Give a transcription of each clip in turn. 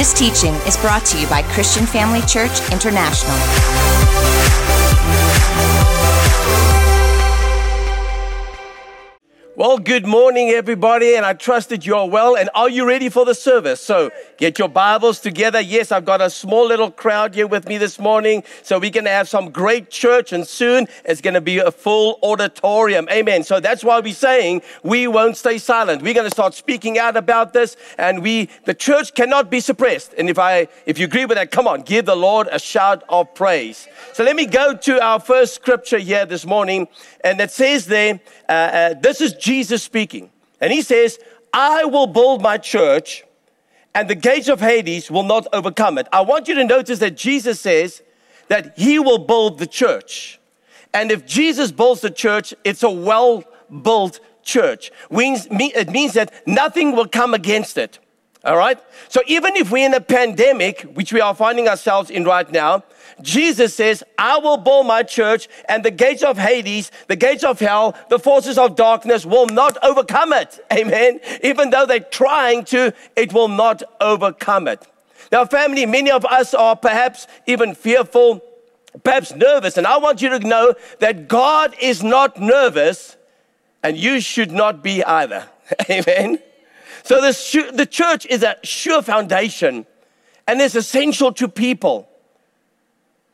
This teaching is brought to you by Christian Family Church International. Well, good morning, everybody, and I trust that you are well. And are you ready for the service? So get your Bibles together. Yes, I've got a small little crowd here with me this morning, so we're going to have some great church, and soon it's going to be a full auditorium. Amen. So that's why we're saying we won't stay silent. We're going to start speaking out about this, and we, the church, cannot be suppressed. And if I, if you agree with that, come on, give the Lord a shout of praise. So let me go to our first scripture here this morning, and it says there, uh, uh, this is Jesus speaking. And he says, I will build my church and the gates of Hades will not overcome it. I want you to notice that Jesus says that he will build the church. And if Jesus builds the church, it's a well built church. It means that nothing will come against it. All right? So even if we're in a pandemic, which we are finding ourselves in right now, Jesus says, I will build my church and the gates of Hades, the gates of hell, the forces of darkness will not overcome it. Amen. Even though they're trying to, it will not overcome it. Now, family, many of us are perhaps even fearful, perhaps nervous. And I want you to know that God is not nervous and you should not be either. Amen. So the, the church is a sure foundation and is essential to people.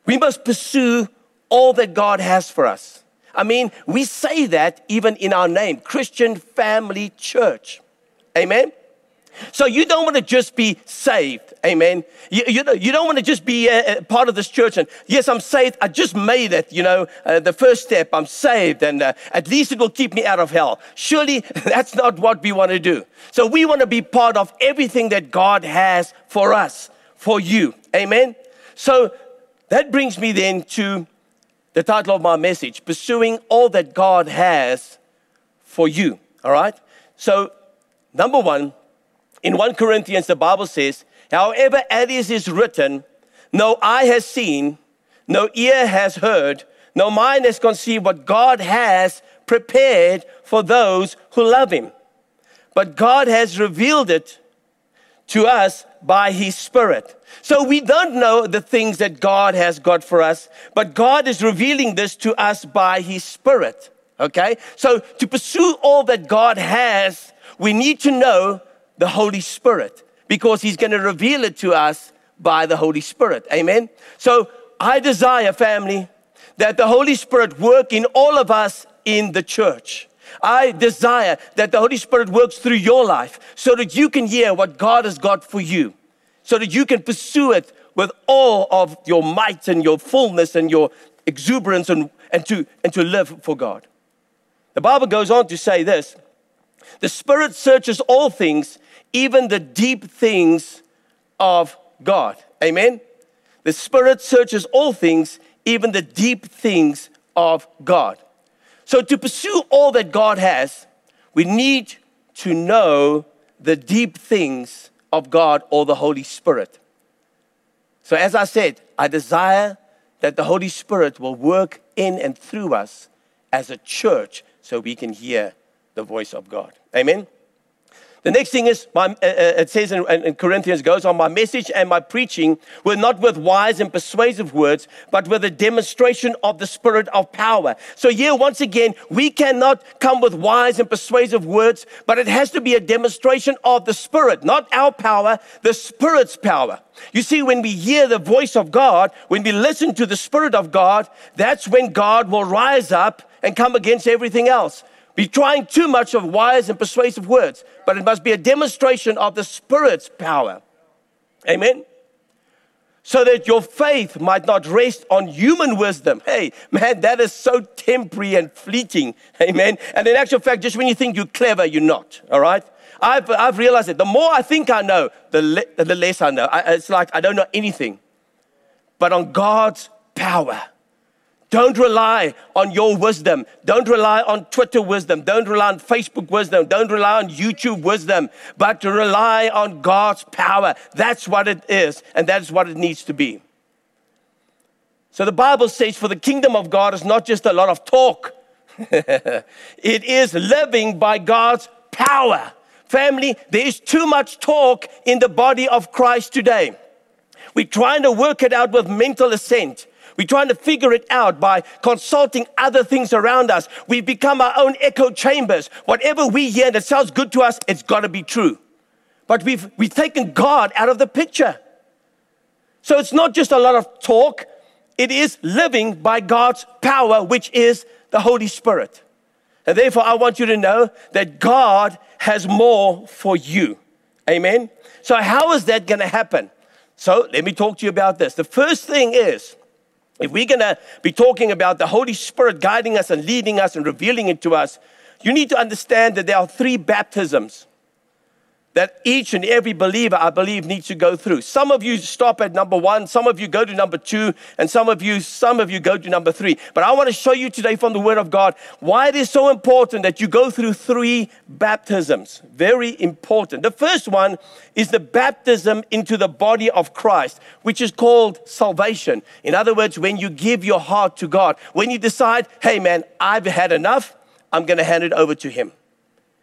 We must pursue all that God has for us. I mean, we say that even in our name, Christian Family Church. Amen. So you don't want to just be saved, amen. You, you, you don't want to just be a, a, part of this church and yes, I'm saved. I just made it, you know, uh, the first step. I'm saved, and uh, at least it will keep me out of hell. Surely that's not what we want to do. So we want to be part of everything that God has for us, for you, amen. So that brings me then to the title of my message Pursuing All That God Has for You. All right? So, number one, in 1 Corinthians, the Bible says, However, as is written, no eye has seen, no ear has heard, no mind has conceived what God has prepared for those who love Him. But God has revealed it to us by His Spirit. So we don't know the things that God has got for us, but God is revealing this to us by His Spirit. Okay? So to pursue all that God has, we need to know the Holy Spirit because He's going to reveal it to us by the Holy Spirit. Amen? So I desire, family, that the Holy Spirit work in all of us in the church. I desire that the Holy Spirit works through your life so that you can hear what God has got for you so that you can pursue it with all of your might and your fullness and your exuberance and, and, to, and to live for God. The Bible goes on to say this The Spirit searches all things, even the deep things of God. Amen? The Spirit searches all things, even the deep things of God. So, to pursue all that God has, we need to know the deep things of God or the Holy Spirit. So, as I said, I desire that the Holy Spirit will work in and through us as a church so we can hear the voice of God. Amen. The next thing is, my, uh, uh it says in, in, Corinthians, goes on, my message and my preaching were not with wise and persuasive words, but with a demonstration of the spirit of power. So here, once again, we cannot come with wise and persuasive words, but it has to be a demonstration of the spirit, not our power, the spirit's power. You see, when we hear the voice of God, when we listen to the spirit of God, that's when God will rise up and come against everything else be trying too much of wise and persuasive words, but it must be a demonstration of the Spirit's power. Amen. So that your faith might not rest on human wisdom. Hey, man, that is so temporary and fleeting. Amen. And in actual fact, just when you think you're clever, you're not. All right. I've, I've realized it. the more I think I know, the, le- the less I know. I, it's like I don't know anything. But on God's power, don't rely on your wisdom. Don't rely on Twitter wisdom. Don't rely on Facebook wisdom. Don't rely on YouTube wisdom, but to rely on God's power. That's what it is, and that's what it needs to be. So the Bible says, for the kingdom of God is not just a lot of talk, it is living by God's power. Family, there is too much talk in the body of Christ today. We're trying to work it out with mental assent. We're trying to figure it out by consulting other things around us. We've become our own echo chambers. Whatever we hear that sounds good to us, it's got to be true. But we've, we've taken God out of the picture. So it's not just a lot of talk, it is living by God's power, which is the Holy Spirit. And therefore, I want you to know that God has more for you. Amen. So, how is that going to happen? So, let me talk to you about this. The first thing is, if we're going to be talking about the Holy Spirit guiding us and leading us and revealing it to us, you need to understand that there are three baptisms that each and every believer, I believe, needs to go through. Some of you stop at number one, some of you go to number two, and some of you, some of you go to number three. But I want to show you today from the Word of God why it is so important that you go through three baptisms. Very important. The first one is the baptism into the body of Christ, which is called salvation. In other words, when you give your heart to God, when you decide, hey man, I've had enough, I'm going to hand it over to Him.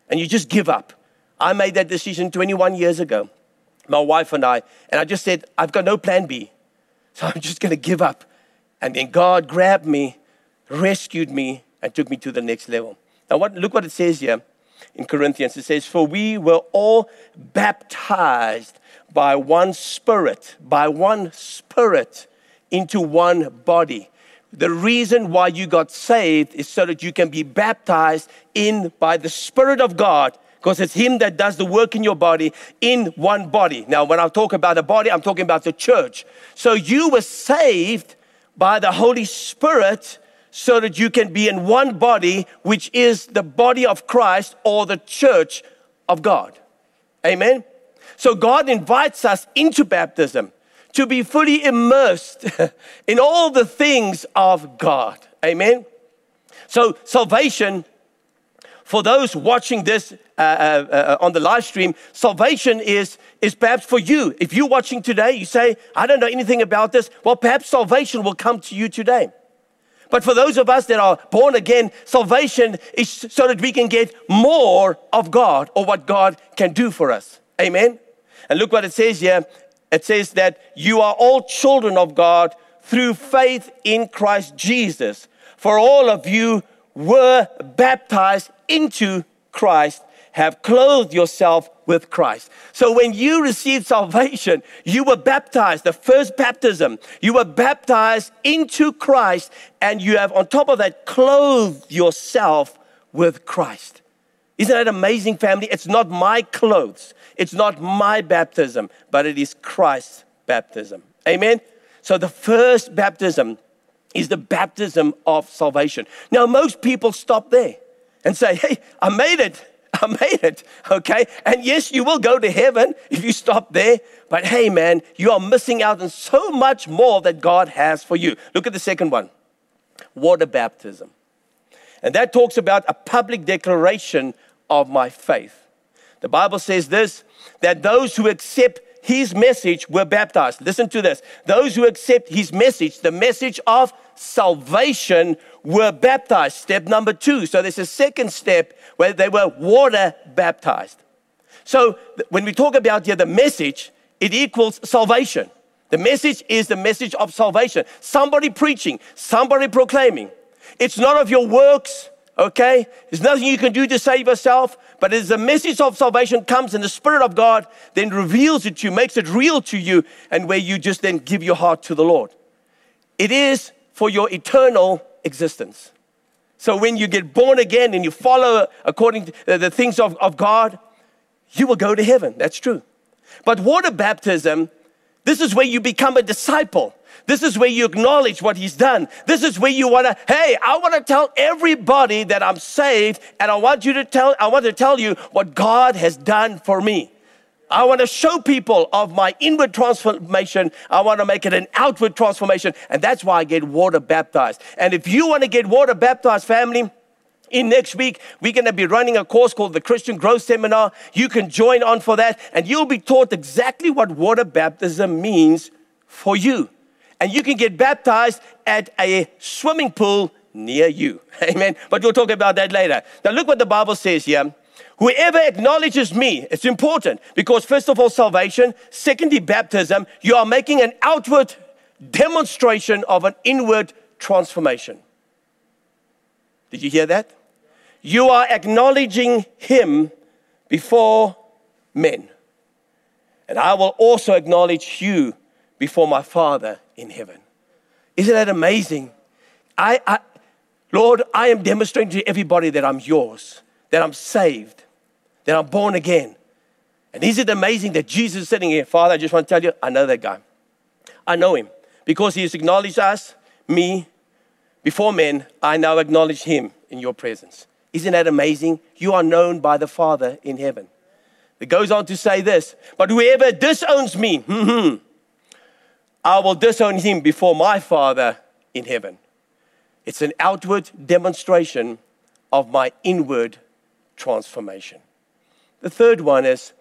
And you just give up. I made that decision 21 years ago, my wife and I, and I just said, I've got no plan B. So I'm just going to give up. And then God grabbed me, rescued me, and took me to the next level. Now, what, look what it says here in Corinthians. It says, For we were all baptized by one spirit, by one spirit into one body. The reason why you got saved is so that you can be baptized in by the Spirit of God because it's Him that does the work in your body in one body. Now, when I talk about the body, I'm talking about the church. So you were saved by the Holy Spirit so that you can be in one body, which is the body of Christ or the church of God. Amen. So God invites us into baptism to be fully immersed in all the things of God. Amen. So salvation for those watching this uh, uh, uh, on the live stream, salvation is, is perhaps for you. If you're watching today, you say, I don't know anything about this. Well, perhaps salvation will come to you today. But for those of us that are born again, salvation is so that we can get more of God or what God can do for us. Amen. And look what it says here. It says that you are all children of God through faith in Christ Jesus. For all of you were baptized into Christ, have clothed yourself with Christ. So when you received salvation, you were baptized, the first baptism, you were baptized into Christ, and you have on top of that clothed yourself with Christ. Isn't that amazing, family? It's not my clothes, it's not my baptism, but it is Christ's baptism. Amen? So the first baptism is the baptism of salvation. Now, most people stop there and say, Hey, I made it. I made it. Okay. And yes, you will go to heaven if you stop there. But hey, man, you are missing out on so much more that God has for you. Look at the second one water baptism. And that talks about a public declaration of my faith. The Bible says this that those who accept his message were baptized. Listen to this. Those who accept his message, the message of salvation, were baptized. Step number two. So there's a second step where they were water baptized. So when we talk about here the message, it equals salvation. The message is the message of salvation. Somebody preaching, somebody proclaiming. It's not of your works, okay? There's nothing you can do to save yourself, but as the message of salvation comes and the Spirit of God then reveals it to you, makes it real to you, and where you just then give your heart to the Lord. It is for your eternal existence. So when you get born again and you follow according to the things of, of God, you will go to heaven. That's true. But water baptism, this is where you become a disciple. This is where you acknowledge what he's done. This is where you want to, hey, I want to tell everybody that I'm saved and I want you to tell, I want to tell you what God has done for me. I want to show people of my inward transformation. I want to make it an outward transformation. And that's why I get water baptized. And if you want to get water baptized, family, in next week, we're going to be running a course called the Christian Growth Seminar. You can join on for that, and you'll be taught exactly what water baptism means for you and you can get baptized at a swimming pool near you. Amen. But we'll talk about that later. Now, look what the Bible says here. Whoever acknowledges me, it's important because, first of all, salvation, secondly, baptism, you are making an outward demonstration of an inward transformation. Did you hear that? You are acknowledging him before men. And I will also acknowledge you before my Father in heaven. Isn't that amazing? I, I, Lord, I am demonstrating to everybody that I'm yours, that I'm saved, that I'm born again. And is it amazing that Jesus is sitting here? Father, I just want to tell you, I know that guy. I know him because he has acknowledged us, me, before men. I now acknowledge him in your presence. Isn't that amazing? You are known by the Father in heaven. It goes on to say this, but whoever disowns me, hmm, hmm, I will disown him before my Father in heaven. It's an outward demonstration of my inward transformation. The third one is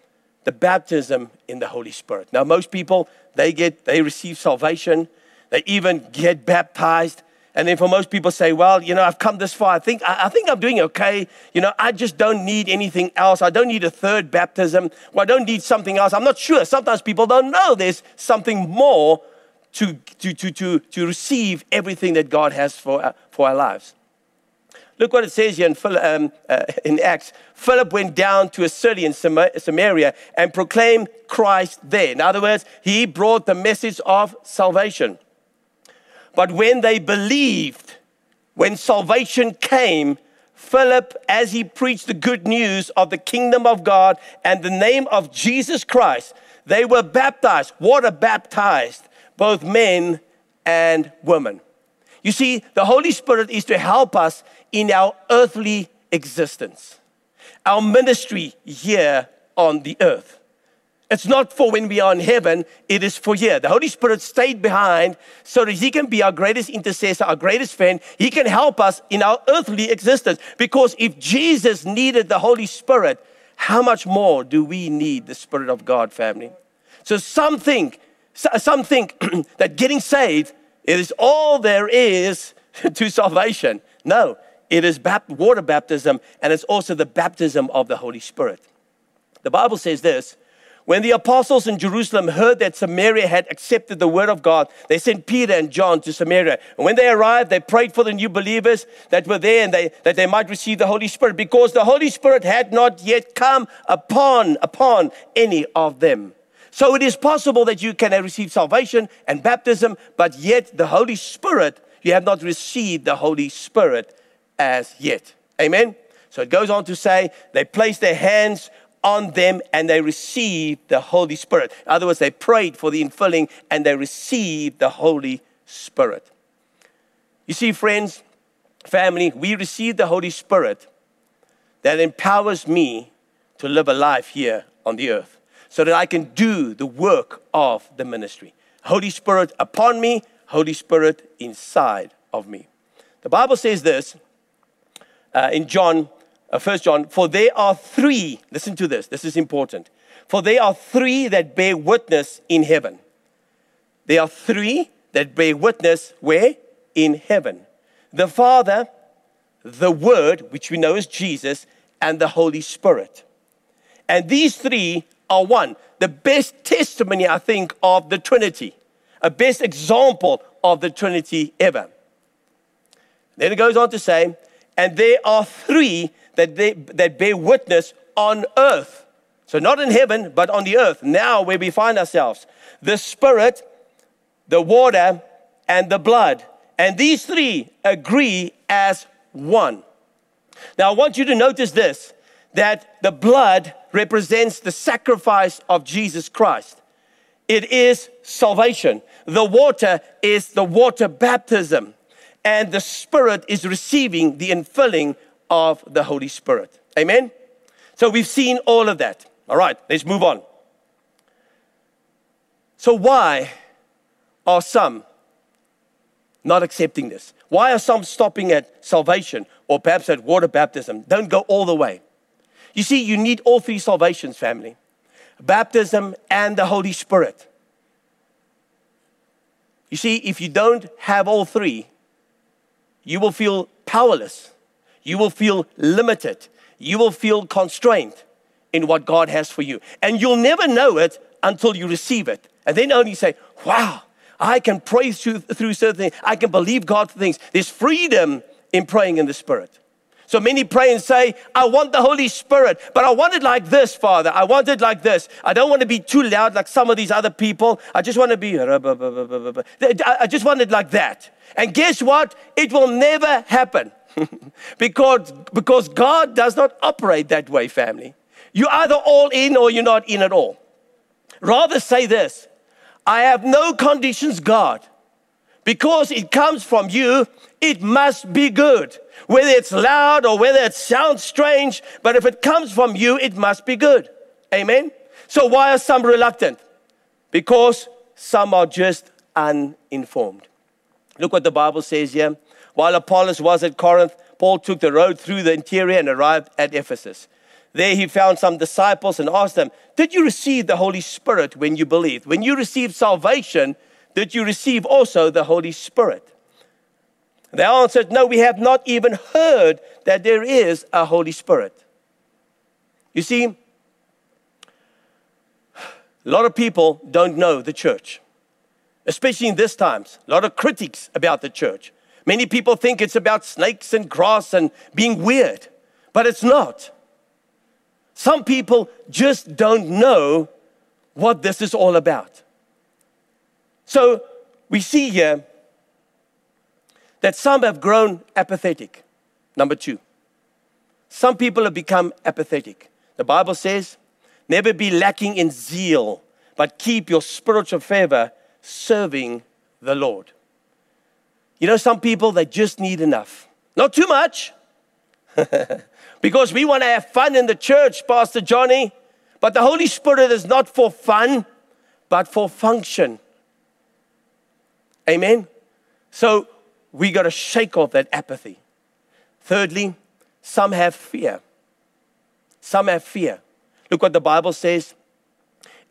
the baptism in the Holy Spirit. Now, most people, they get, they receive salvation, they even get baptized. And then for most people say, well, you know, I've come this far. I think, I, I think I'm doing okay. You know, I just don't need anything else. I don't need a third baptism. Well, I don't need something else. I'm not sure. Sometimes people don't know there's something more to, to, to, to, to receive everything that God has for, uh, for our lives. Look what it says here in, um, uh, in Acts. Philip went down to a city in Samaria and proclaimed Christ there. In other words, he brought the message of salvation. But when they believed, when salvation came, Philip, as he preached the good news of the kingdom of God and the name of Jesus Christ, they were baptized, water baptized both men and women. You see, the Holy Spirit is to help us in our earthly existence, our ministry here on the earth. It's not for when we are in heaven, it is for here. The Holy Spirit stayed behind so that He can be our greatest intercessor, our greatest friend. He can help us in our earthly existence. Because if Jesus needed the Holy Spirit, how much more do we need the Spirit of God, family? So some think some think that getting saved is all there is to salvation. No, it is water baptism and it's also the baptism of the Holy Spirit. The Bible says this when the apostles in Jerusalem heard that Samaria had accepted the word of God, they sent Peter and John to Samaria. And when they arrived, they prayed for the new believers that were there and they, that they might receive the Holy Spirit because the Holy Spirit had not yet come upon, upon any of them. So it is possible that you can receive salvation and baptism, but yet the Holy Spirit, you have not received the Holy Spirit as yet. Amen? So it goes on to say, they placed their hands on them and they received the Holy Spirit. In other words, they prayed for the infilling and they received the Holy Spirit. You see, friends, family, we receive the Holy Spirit that empowers me to live a life here on the earth so that I can do the work of the ministry. Holy Spirit upon me, Holy Spirit inside of me. The Bible says this uh, in John, uh, 1 John, for there are three, listen to this, this is important. For there are three that bear witness in heaven. There are three that bear witness where? In heaven. The Father, the Word, which we know as Jesus, and the Holy Spirit. And these three are one. The best testimony, I think, of the Trinity, a best example of the Trinity ever. Then it goes on to say, and there are three that, they, that bear witness on earth. So, not in heaven, but on the earth, now where we find ourselves the Spirit, the water, and the blood. And these three agree as one. Now, I want you to notice this that the blood represents the sacrifice of Jesus Christ. It is salvation. The water is the water baptism. And the Spirit is receiving the infilling of the Holy Spirit. Amen? So we've seen all of that. All right, let's move on. So, why are some not accepting this? Why are some stopping at salvation or perhaps at water baptism? Don't go all the way. You see, you need all three salvations, family baptism and the Holy Spirit. You see, if you don't have all three, you will feel powerless, you will feel limited, you will feel constrained in what God has for you. And you'll never know it until you receive it. And then only say, wow, I can pray through, through certain things. I can believe God for things. There's freedom in praying in the Spirit. So many pray and say, I want the Holy Spirit, but I want it like this, Father. I want it like this. I don't want to be too loud like some of these other people. I just want to be, I just want it like that. And guess what? It will never happen because, because God does not operate that way, family. You're either all in or you're not in at all. Rather say this I have no conditions, God. Because it comes from you, it must be good. Whether it's loud or whether it sounds strange, but if it comes from you, it must be good. Amen? So, why are some reluctant? Because some are just uninformed. Look what the Bible says here. While Apollos was at Corinth, Paul took the road through the interior and arrived at Ephesus. There he found some disciples and asked them, Did you receive the Holy Spirit when you believed? When you received salvation, did you receive also the Holy Spirit? They answered, No, we have not even heard that there is a Holy Spirit. You see, a lot of people don't know the church, especially in these times. A lot of critics about the church. Many people think it's about snakes and grass and being weird, but it's not. Some people just don't know what this is all about. So we see here that some have grown apathetic. Number two, some people have become apathetic. The Bible says, never be lacking in zeal, but keep your spiritual fervor serving the Lord. You know, some people, they just need enough. Not too much, because we want to have fun in the church, Pastor Johnny. But the Holy Spirit is not for fun, but for function. Amen? So we got to shake off that apathy. Thirdly, some have fear. Some have fear. Look what the Bible says.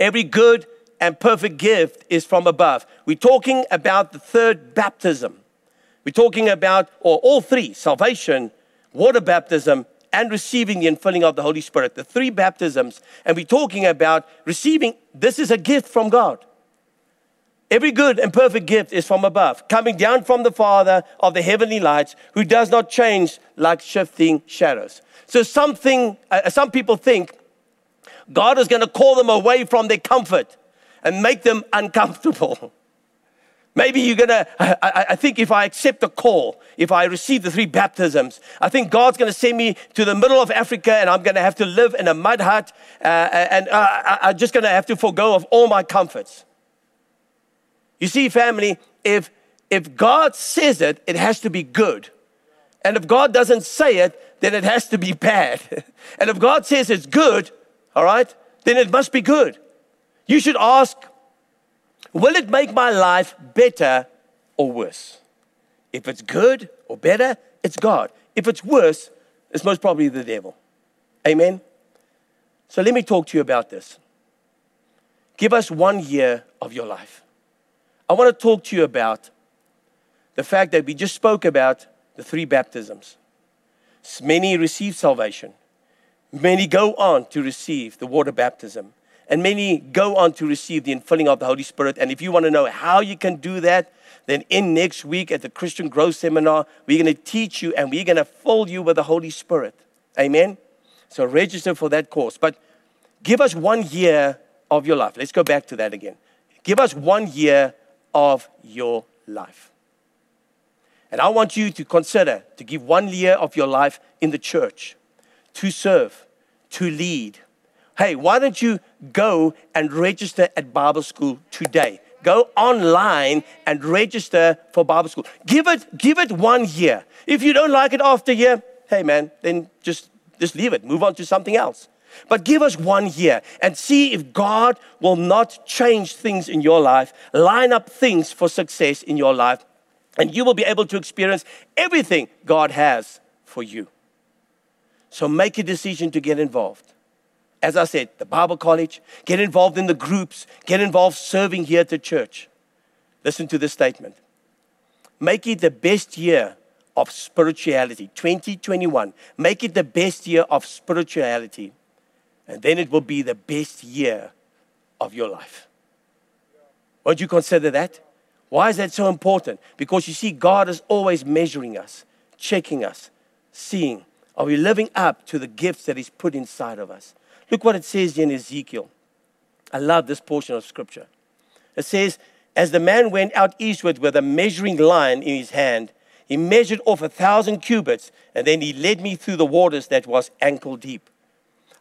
Every good and perfect gift is from above. We're talking about the third baptism. We're talking about, or all three salvation, water baptism, and receiving the infilling of the Holy Spirit. The three baptisms. And we're talking about receiving, this is a gift from God. Every good and perfect gift is from above, coming down from the Father of the heavenly lights, who does not change like shifting shadows. So, something, uh, some people think God is going to call them away from their comfort and make them uncomfortable. Maybe you're gonna, I, I, think if I accept the call, if I receive the three baptisms, I think God's gonna send me to the middle of Africa and I'm gonna have to live in a mud hut uh, and uh, I'm just gonna have to forego of all my comforts. You see, family, if, if God says it, it has to be good. And if God doesn't say it, then it has to be bad. and if God says it's good, all right, then it must be good. You should ask, will it make my life better or worse? If it's good or better, it's God. If it's worse, it's most probably the devil. Amen? So let me talk to you about this. Give us one year of your life. I want to talk to you about the fact that we just spoke about the three baptisms. Many receive salvation, many go on to receive the water baptism, and many go on to receive the infilling of the Holy Spirit. And if you want to know how you can do that, then in next week at the Christian Growth Seminar, we're going to teach you and we're going to fill you with the Holy Spirit. Amen? So register for that course. But give us one year of your life. Let's go back to that again. Give us one year of your life. And I want you to consider to give one year of your life in the church to serve, to lead. Hey, why don't you go and register at Bible school today? Go online and register for Bible school. Give it, give it one year. If you don't like it after a year, hey man, then just, just leave it. Move on to something else. But give us one year and see if God will not change things in your life, line up things for success in your life, and you will be able to experience everything God has for you. So make a decision to get involved. As I said, the Bible college, get involved in the groups, get involved serving here at the church. Listen to this statement. Make it the best year of spirituality. 2021. Make it the best year of spirituality. And then it will be the best year of your life. Won't you consider that? Why is that so important? Because you see, God is always measuring us, checking us, seeing. Are we living up to the gifts that He's put inside of us? Look what it says in Ezekiel. I love this portion of scripture. It says, As the man went out eastward with a measuring line in his hand, he measured off a thousand cubits, and then he led me through the waters that was ankle deep.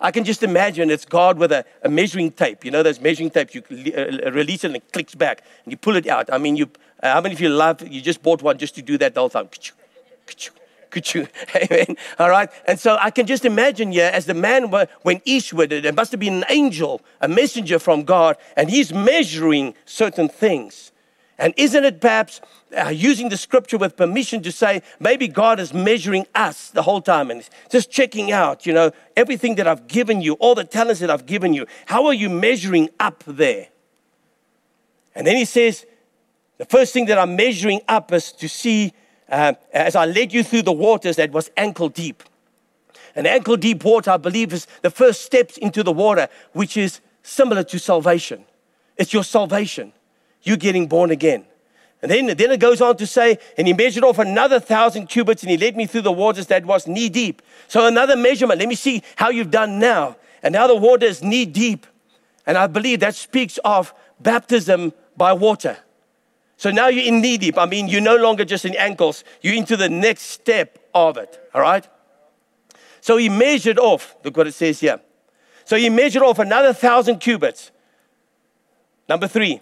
I can just imagine it's God with a, a measuring tape. You know those measuring tapes, you uh, release it and it clicks back, and you pull it out. I mean, you, uh, how many of you love, you just bought one just to do that the whole time? Could you? Amen. All right. And so I can just imagine, yeah, as the man went eastward, there must have been an angel, a messenger from God, and he's measuring certain things. And isn't it perhaps uh, using the scripture with permission to say maybe God is measuring us the whole time and just checking out, you know, everything that I've given you, all the talents that I've given you. How are you measuring up there? And then he says, the first thing that I'm measuring up is to see uh, as I led you through the waters that was ankle deep. And ankle deep water, I believe, is the first steps into the water, which is similar to salvation. It's your salvation. You getting born again. And then, then it goes on to say, and he measured off another thousand cubits and he led me through the waters that was knee deep. So another measurement. Let me see how you've done now. And now the water is knee deep. And I believe that speaks of baptism by water. So now you're in knee deep. I mean, you're no longer just in ankles, you're into the next step of it. All right? So he measured off, look what it says here. So he measured off another thousand cubits. Number three,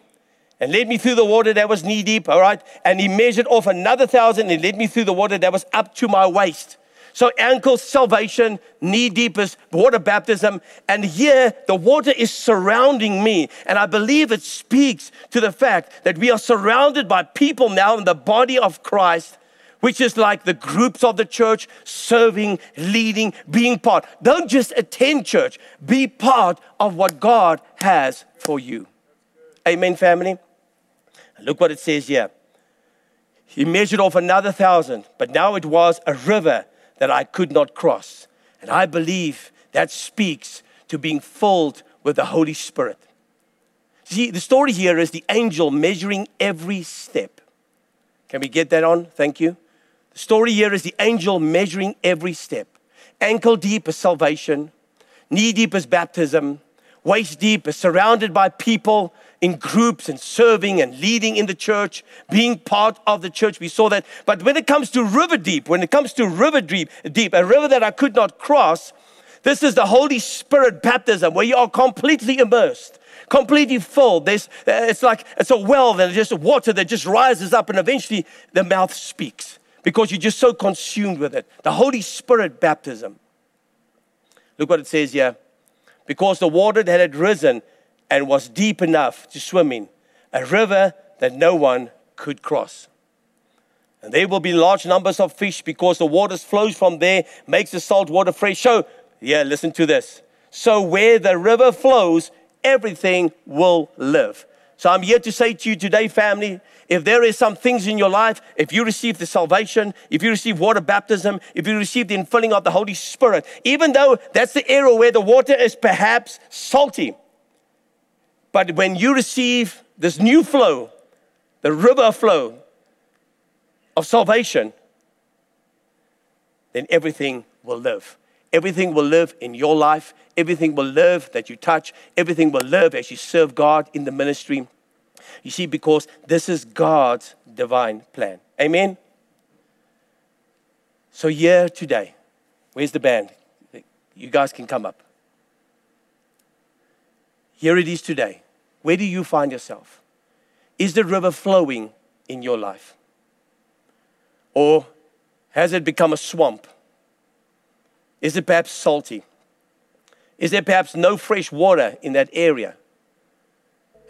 and led me through the water that was knee deep, all right? And he measured off another thousand and led me through the water that was up to my waist. So ankle salvation, knee deep is water baptism. And here the water is surrounding me. And I believe it speaks to the fact that we are surrounded by people now in the body of Christ, which is like the groups of the church serving, leading, being part. Don't just attend church, be part of what God has for you. Amen, family. Look what it says here. He measured off another thousand, but now it was a river that I could not cross. And I believe that speaks to being filled with the Holy Spirit. See, the story here is the angel measuring every step. Can we get that on? Thank you. The story here is the angel measuring every step. Ankle deep is salvation, knee deep is baptism, waist deep is surrounded by people in groups and serving and leading in the church, being part of the church. We saw that. But when it comes to river deep, when it comes to river deep, deep, a river that I could not cross, this is the Holy Spirit baptism where you are completely immersed, completely full. There's, uh, it's like it's a well that just water that just rises up, and eventually the mouth speaks because you're just so consumed with it. The Holy Spirit baptism. Look what it says here. Because the water that had risen and was deep enough to swim in, a river that no one could cross. And there will be large numbers of fish because the water flows from there, makes the salt water fresh. So, yeah, listen to this. So, where the river flows, everything will live. So, I'm here to say to you today, family, if there is some things in your life, if you receive the salvation, if you receive water baptism, if you receive the infilling of the Holy Spirit, even though that's the area where the water is perhaps salty, but when you receive this new flow, the river flow of salvation, then everything will live. Everything will live in your life. Everything will live that you touch. Everything will live as you serve God in the ministry. You see, because this is God's divine plan. Amen? So, here today, where's the band? You guys can come up. Here it is today. Where do you find yourself? Is the river flowing in your life? Or has it become a swamp? Is it perhaps salty? Is there perhaps no fresh water in that area?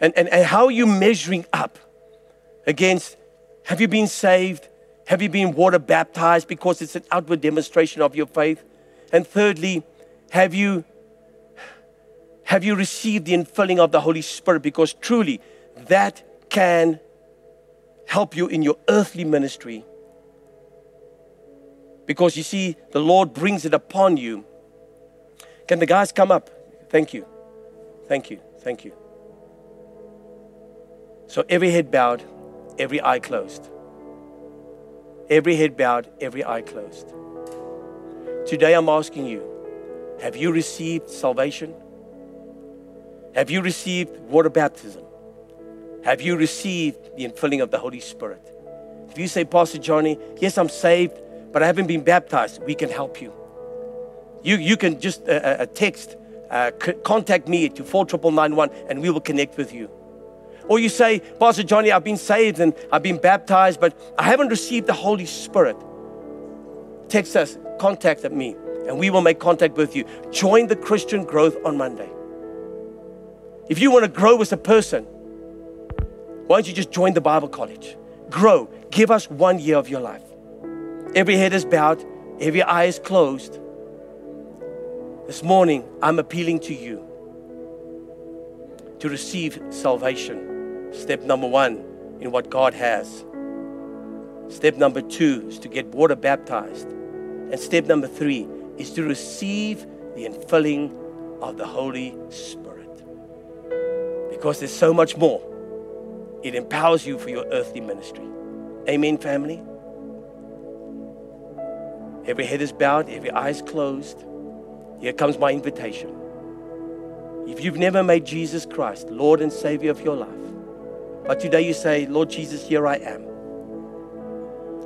And, and, and how are you measuring up against have you been saved? Have you been water baptized because it's an outward demonstration of your faith? And thirdly, have you have you received the infilling of the Holy Spirit? Because truly, that can help you in your earthly ministry because you see, the Lord brings it upon you. Can the guys come up? Thank you. Thank you. Thank you. So every head bowed, every eye closed. Every head bowed, every eye closed. Today I'm asking you have you received salvation? Have you received water baptism? Have you received the infilling of the Holy Spirit? If you say, Pastor Johnny, yes, I'm saved, but I haven't been baptized, we can help you. You, you can just uh, uh, text, uh, c- contact me to 49991 and we will connect with you. Or you say, Pastor Johnny, I've been saved and I've been baptized, but I haven't received the Holy Spirit. Text us, contact me, and we will make contact with you. Join the Christian growth on Monday. If you want to grow as a person, why don't you just join the Bible college? Grow. Give us one year of your life. Every head is bowed, every eye is closed. This morning, I'm appealing to you to receive salvation. Step number one in what God has. Step number two is to get water baptized. And step number three is to receive the infilling of the Holy Spirit. Because there's so much more. It empowers you for your earthly ministry. Amen, family? Every head is bowed, every eye is closed. Here comes my invitation. If you've never made Jesus Christ Lord and Savior of your life, but today you say, Lord Jesus, here I am.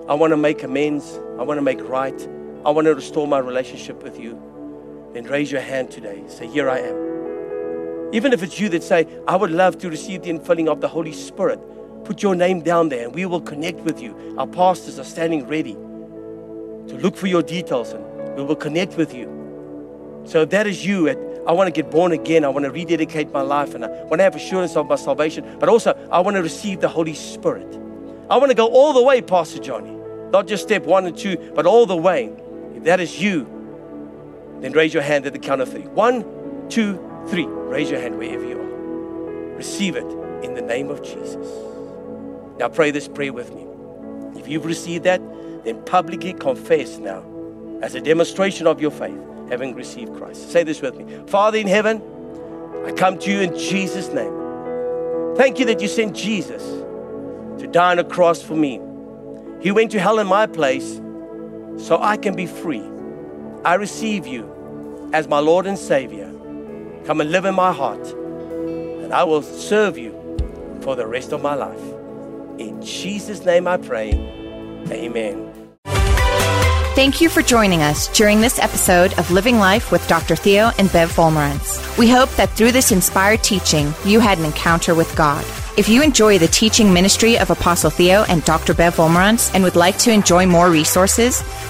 I want to make amends. I want to make right. I want to restore my relationship with you. Then raise your hand today. Say, Here I am. Even if it's you that say, I would love to receive the infilling of the Holy Spirit, put your name down there and we will connect with you. Our pastors are standing ready to look for your details and we will connect with you. So if that is you, I want to get born again. I want to rededicate my life and I want to have assurance of my salvation. But also, I want to receive the Holy Spirit. I want to go all the way, Pastor Johnny. Not just step one and two, but all the way. If that is you, then raise your hand at the count of three. One, two, three. Raise your hand wherever you are. Receive it in the name of Jesus. Now pray this prayer with me. If you've received that, then publicly confess now as a demonstration of your faith, having received Christ. Say this with me Father in heaven, I come to you in Jesus' name. Thank you that you sent Jesus to die on a cross for me. He went to hell in my place so I can be free. I receive you as my Lord and Savior. Come and live in my heart, and I will serve you for the rest of my life. In Jesus' name I pray. Amen. Thank you for joining us during this episode of Living Life with Dr. Theo and Bev Wolmarans. We hope that through this inspired teaching, you had an encounter with God. If you enjoy the teaching ministry of Apostle Theo and Dr. Bev Wolmarans and would like to enjoy more resources,